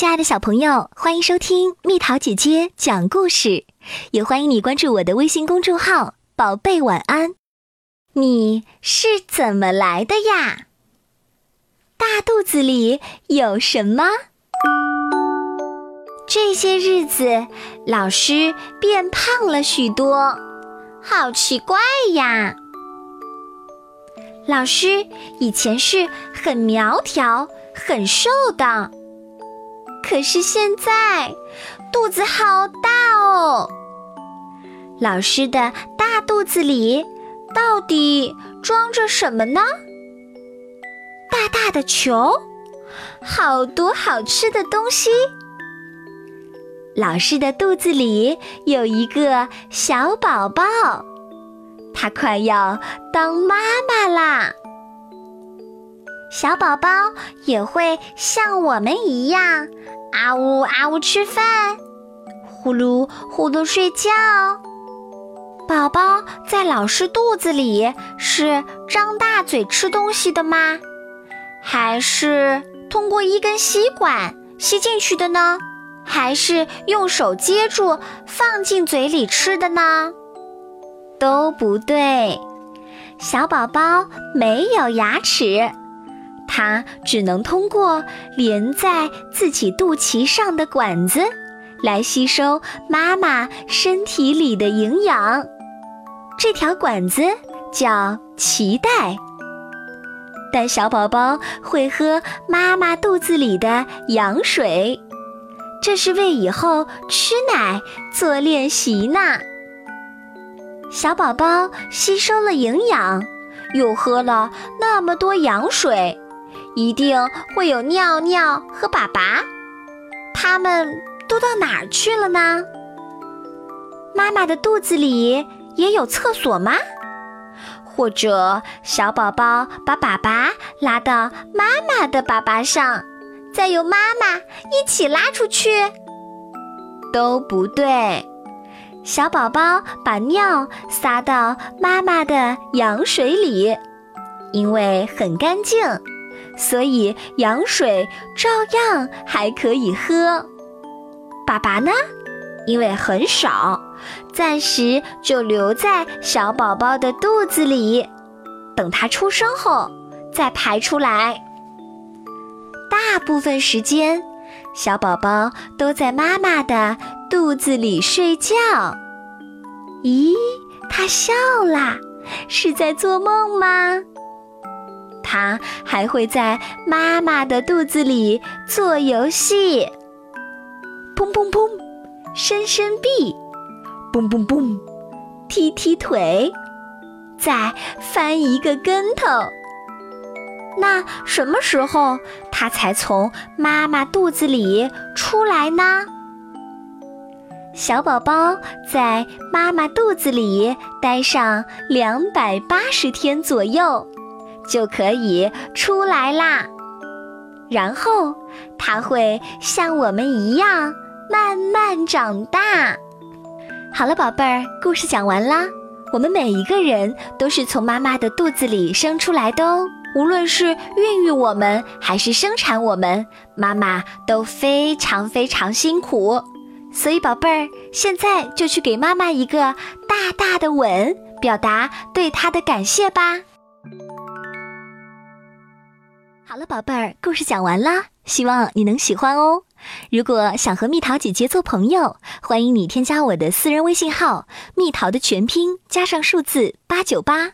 亲爱的小朋友，欢迎收听蜜桃姐姐讲故事，也欢迎你关注我的微信公众号“宝贝晚安”。你是怎么来的呀？大肚子里有什么？这些日子，老师变胖了许多，好奇怪呀！老师以前是很苗条、很瘦的，可是现在肚子好大哦。老师的大肚子里到底装着什么呢？大大的球，好多好吃的东西。老师的肚子里有一个小宝宝。他快要当妈妈啦！小宝宝也会像我们一样啊呜啊呜吃饭，呼噜呼噜睡觉。宝宝在老师肚子里是张大嘴吃东西的吗？还是通过一根吸管吸进去的呢？还是用手接住放进嘴里吃的呢？都不对，小宝宝没有牙齿，它只能通过连在自己肚脐上的管子来吸收妈妈身体里的营养。这条管子叫脐带。但小宝宝会喝妈妈肚子里的羊水，这是为以后吃奶做练习呢。小宝宝吸收了营养，又喝了那么多羊水，一定会有尿尿和粑粑。他们都到哪儿去了呢？妈妈的肚子里也有厕所吗？或者小宝宝把粑粑拉到妈妈的粑粑上，再由妈妈一起拉出去？都不对。小宝宝把尿撒到妈妈的羊水里，因为很干净，所以羊水照样还可以喝。粑粑呢，因为很少，暂时就留在小宝宝的肚子里，等他出生后再排出来。大部分时间。小宝宝都在妈妈的肚子里睡觉。咦，他笑啦，是在做梦吗？他还会在妈妈的肚子里做游戏。砰砰砰，伸伸臂；蹦蹦蹦，踢踢腿；再翻一个跟头。那什么时候他才从妈妈肚子里出来呢？小宝宝在妈妈肚子里待上两百八十天左右，就可以出来啦。然后他会像我们一样慢慢长大。好了，宝贝儿，故事讲完啦。我们每一个人都是从妈妈的肚子里生出来的哦。无论是孕育我们还是生产我们，妈妈都非常非常辛苦。所以，宝贝儿，现在就去给妈妈一个大大的吻，表达对她的感谢吧。好了，宝贝儿，故事讲完啦，希望你能喜欢哦。如果想和蜜桃姐姐做朋友，欢迎你添加我的私人微信号“蜜桃”的全拼加上数字八九八。